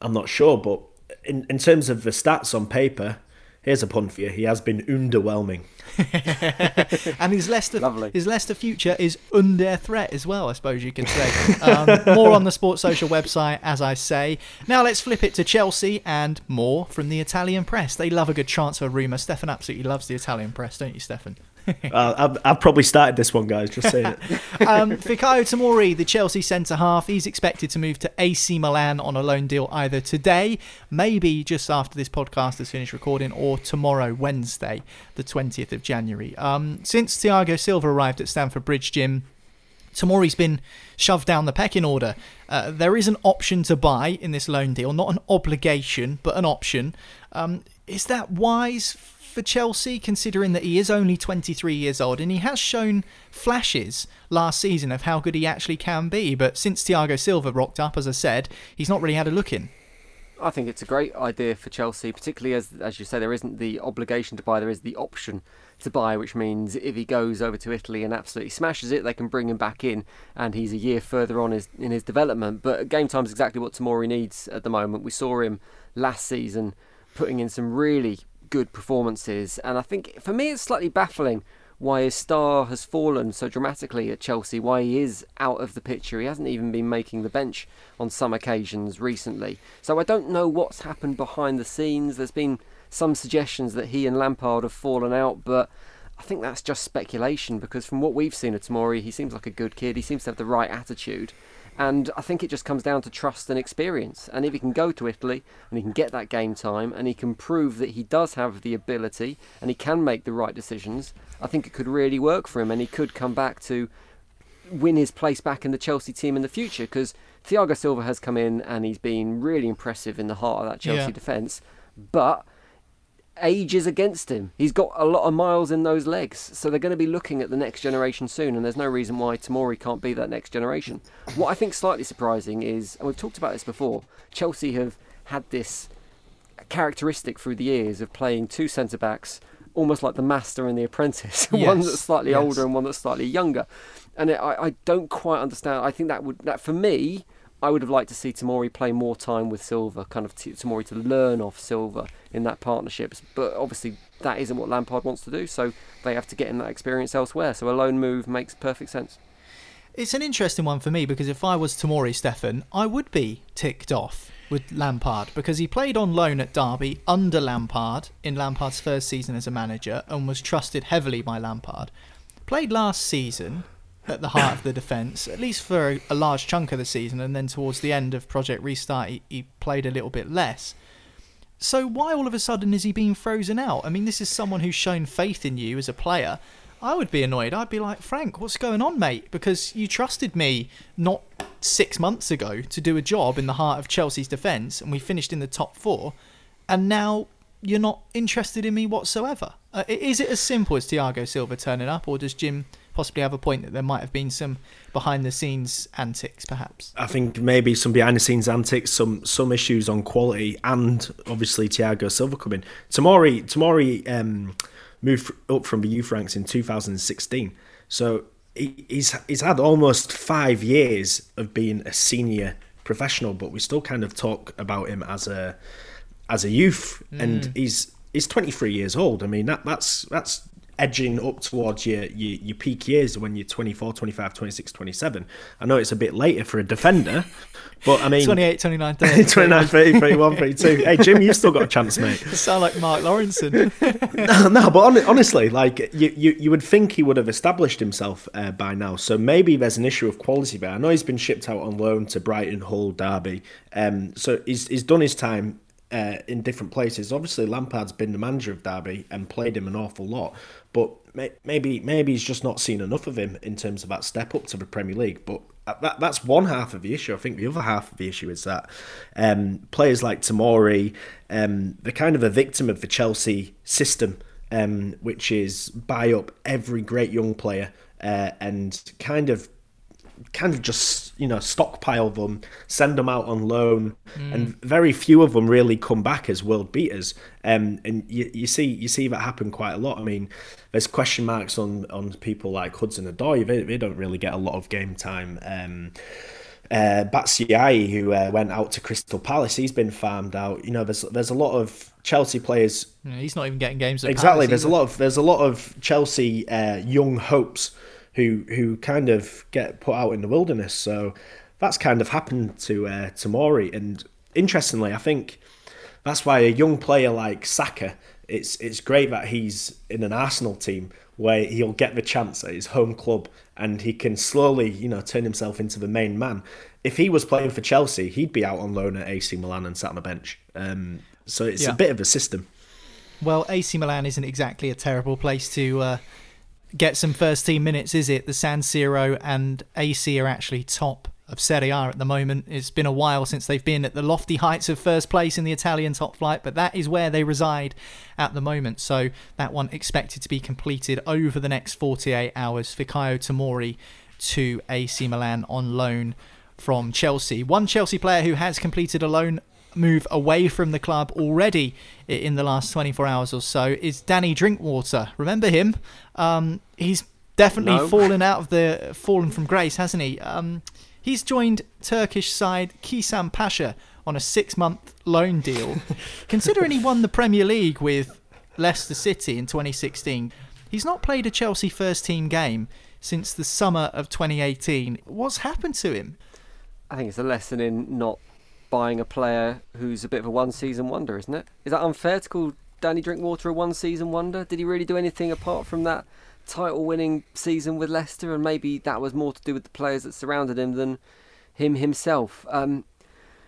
I'm not sure, but in in terms of the stats on paper, here's a pun for you. He has been underwhelming. and his Leicester Lovely. his Leicester future is under threat as well, I suppose you could say. Um, more on the Sports Social website, as I say. Now let's flip it to Chelsea and more from the Italian press. They love a good transfer rumour. Stefan absolutely loves the Italian press, don't you, Stefan? uh, I've, probably started this one, guys. Just saying it. um, Fikayo Tomori, the Chelsea centre half, he's expected to move to AC Milan on a loan deal either today, maybe just after this podcast has finished recording, or tomorrow, Wednesday, the 20th of January. Um, since Thiago Silva arrived at Stamford Bridge Jim, Tomori's been shoved down the pecking order. Uh, there is an option to buy in this loan deal, not an obligation, but an option. Um, is that wise for Chelsea, considering that he is only 23 years old and he has shown flashes last season of how good he actually can be? But since Thiago Silva rocked up, as I said, he's not really had a look in. I think it's a great idea for Chelsea, particularly as as you say, there isn't the obligation to buy, there is the option to buy, which means if he goes over to Italy and absolutely smashes it, they can bring him back in, and he's a year further on his, in his development. But game time is exactly what Tomori needs at the moment. We saw him last season putting in some really good performances, and I think for me it's slightly baffling why his star has fallen so dramatically at Chelsea, why he is out of the picture. He hasn't even been making the bench on some occasions recently. So I don't know what's happened behind the scenes. There's been some suggestions that he and Lampard have fallen out, but I think that's just speculation because from what we've seen of Tomori, he seems like a good kid. He seems to have the right attitude. And I think it just comes down to trust and experience. And if he can go to Italy and he can get that game time and he can prove that he does have the ability and he can make the right decisions, I think it could really work for him and he could come back to win his place back in the Chelsea team in the future because Thiago Silva has come in and he's been really impressive in the heart of that Chelsea Yeah. defence. But age is against him. He's got a lot of miles in those legs, so they're going to be looking at the next generation soon, and there's no reason why Tomori can't be that next generation. What I think slightly surprising is, and we've talked about this before, Chelsea have had this characteristic through the years of playing two centre backs almost like the master and the apprentice, one that's slightly yes. older and one that's slightly younger. And it, I, I don't quite understand. I think that would that for me, I would have liked to see Tomori play more time with Silva, kind of t- Tomori to learn off Silva in that partnership. But obviously, that isn't what Lampard wants to do, so they have to get in that experience elsewhere. So a loan move makes perfect sense. It's an interesting one for me because if I was Tomori Stefan, I would be ticked off with Lampard because he played on loan at Derby under Lampard in Lampard's first season as a manager and was trusted heavily by Lampard. Played last season at the heart of the defence, at least for a, large chunk of the season, and then towards the end of Project Restart, he, he played a little bit less. So why all of a sudden is he being frozen out? I mean, this is someone who's shown faith in you as a player. I would be annoyed. I'd be like, Frank, what's going on, mate? Because you trusted me not six months ago to do a job in the heart of Chelsea's defence, and we finished in the top four, and now you're not interested in me whatsoever. Uh, is it as simple as Thiago Silva turning up, or does Jim possibly have a point that there might have been some behind the scenes antics, perhaps? I think maybe some behind the scenes antics, some some issues on quality, and obviously Thiago Silva coming. Tomori Tomori um, moved up from the youth ranks in 2016, so he, he's he's had almost five years of being a senior professional, but we still kind of talk about him as a as a youth, and he's he's 23 years old. I mean that that's that's edging up towards your, your your peak years when you're 24 25 26 27 i know it's a bit later for a defender but i mean 28, 29, 30. 29 30 31 32 hey jim you've still got a chance mate sound like Mark Lawrenson. no, no, but hon- honestly, like you, you, you would think he would have established himself uh, by now. So maybe there's an issue of quality there. I know he's been shipped out on loan to Brighton, Hull, Derby. Um, so he's he's done his time uh, in different places. Obviously, Lampard's been the manager of Derby and played him an awful lot. But may, maybe maybe he's just not seen enough of him in terms of that step up to the Premier League. But that, that's one half of the issue. I think the other half of the issue is that um, players like Tomori, um, they're kind of a victim of the Chelsea system, um, which is buy up every great young player uh, and kind of kind of just you know stockpile them, send them out on loan, and very few of them really come back as world beaters. Um, and you, you see you see that happen quite a lot. I mean, there's question marks on on people like Hudson Odoi. They, they don't really get a lot of game time. Um, uh, who uh, went out to Crystal Palace, he's been farmed out. You know, there's there's a lot of Chelsea players Yeah, he's not even getting games. Exactly. Palace There's a lot of there's a lot of Chelsea uh, young hopes who who kind of get put out in the wilderness. So that's kind of happened to uh, Tomori. And interestingly, I think that's why a young player like Saka, it's it's great that he's in an Arsenal team where he'll get the chance at his home club and he can slowly, you know, turn himself into the main man. If he was playing for Chelsea, he'd be out on loan at AC Milan and sat on a bench. Um, so it's Yeah. a bit of a system. Well, AC Milan isn't exactly a terrible place to uh, get some first team minutes, is it? The San Siro and AC are actually top of Serie A at the moment. It's been a while since they've been at the lofty heights of first place in the Italian top flight, but that is where they reside at the moment. So that one expected to be completed over the next 48 hours. Fikayo Tomori to AC Milan on loan from Chelsea. One Chelsea player who has completed a loan move away from the club already in the last 24 hours or so is Danny Drinkwater. Remember him? Um, he's definitely No. fallen out of the fallen from grace, hasn't he? Um, he's joined Turkish side Kasimpasa on a six-month loan deal. Considering he won the Premier League with Leicester City in 2016, he's not played a Chelsea first-team game since the summer of 2018. What's happened to him? I think it's a lesson in not buying a player who's a bit of a one season wonder, isn't it? Is that unfair to call Danny Drinkwater a one season wonder? Did he really do anything apart from that title winning season with Leicester? And maybe that was more to do with the players that surrounded him than him himself. Um,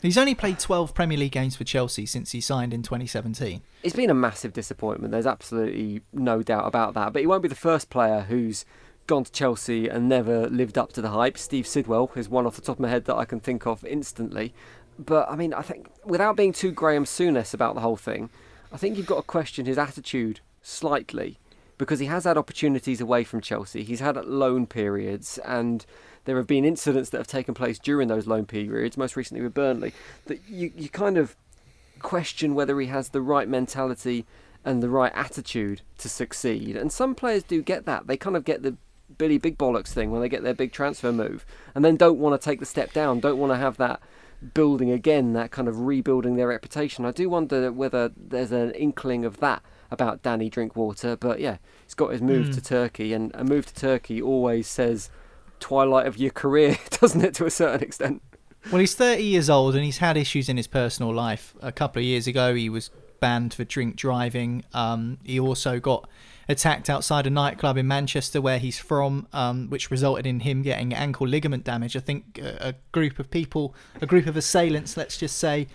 He's only played 12 Premier League games for Chelsea since he signed in 2017. it's been a massive disappointment. There's absolutely no doubt about that. But he won't be the first player who's gone to Chelsea and never lived up to the hype. Steve Sidwell is one off the top of my head that I can think of instantly. But I mean, I think without being too Graham Souness about the whole thing, I think you've got to question his attitude slightly because he has had opportunities away from Chelsea. He's had loan periods and there have been incidents that have taken place during those loan periods, most recently with Burnley, that you, you kind of question whether he has the right mentality and the right attitude to succeed. And some players do get that. They kind of get the Billy Big Bollocks thing when they get their big transfer move and then don't want to take the step down, don't want to have that building again, that kind of rebuilding their reputation. I do wonder whether there's an inkling of that about Danny Drinkwater, but yeah, he's got his move to Turkey, and a move to Turkey always says twilight of your career, doesn't it, to a certain extent? Well, he's 30 years old and he's had issues in his personal life. A couple of years ago, he was banned for drink driving. Um, he also got attacked outside a nightclub in Manchester, where he's from, um, which resulted in him getting ankle ligament damage. I think a, a group of people, a group of assailants, let's just say,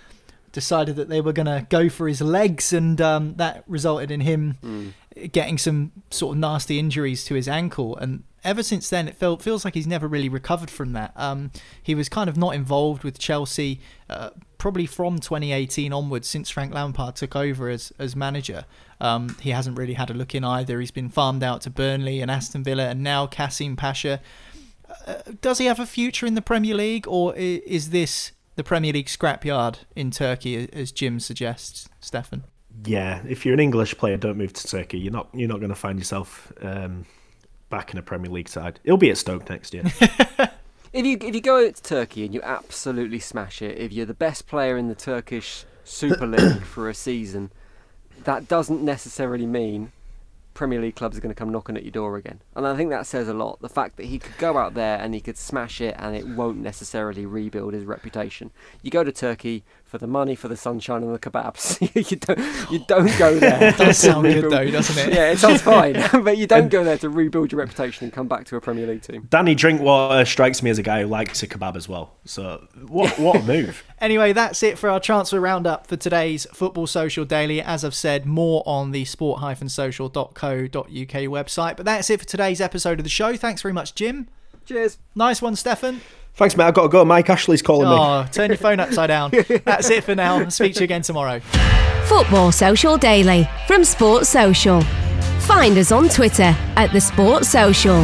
decided that they were going to go for his legs, and um, that resulted in him getting some sort of nasty injuries to his ankle. And ever since then, it felt feels like he's never really recovered from that. Um, he was kind of not involved with Chelsea, uh, probably from 2018 onwards, since Frank Lampard took over as as manager. Um, he hasn't really had a look in either. He's been farmed out to Burnley and Aston Villa, and now Kasimpasa. Uh, does he have a future in the Premier League, or is this the Premier League scrapyard in Turkey, as Jim suggests, Stefan? Yeah, if you're an English player, don't move to Turkey. You're not you're not going to find yourself um, back in a Premier League side. He'll be at Stoke next year. If you if you go to Turkey and you absolutely smash it, if you're the best player in the Turkish Super League for a season, that doesn't necessarily mean Premier League clubs are going to come knocking at your door again. And I think that says a lot. The fact that he could go out there and he could smash it and it won't necessarily rebuild his reputation. You go to Turkey for the money, for the sunshine and the kebabs. you don't you don't go there. It does sound good though, doesn't it? Yeah, it sounds fine, but you don't go there to rebuild your reputation and come back to a Premier League team. Danny Drinkwater strikes me as a guy who likes a kebab as well. So what what a move! Anyway, that's it for our transfer roundup for today's Football Social Daily. As I've said, more on the sport-social.co.uk website. But that's it for today's episode of the show. Thanks very much, Jim. Cheers. Nice one, Stefan. Thanks, mate. I've got to go. Mike Ashley's calling me. Oh, turn your phone upside down. That's it for now. Speak to you again tomorrow. Football Social Daily from Sports Social. Find us on Twitter at The Sports Social.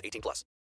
18 plus.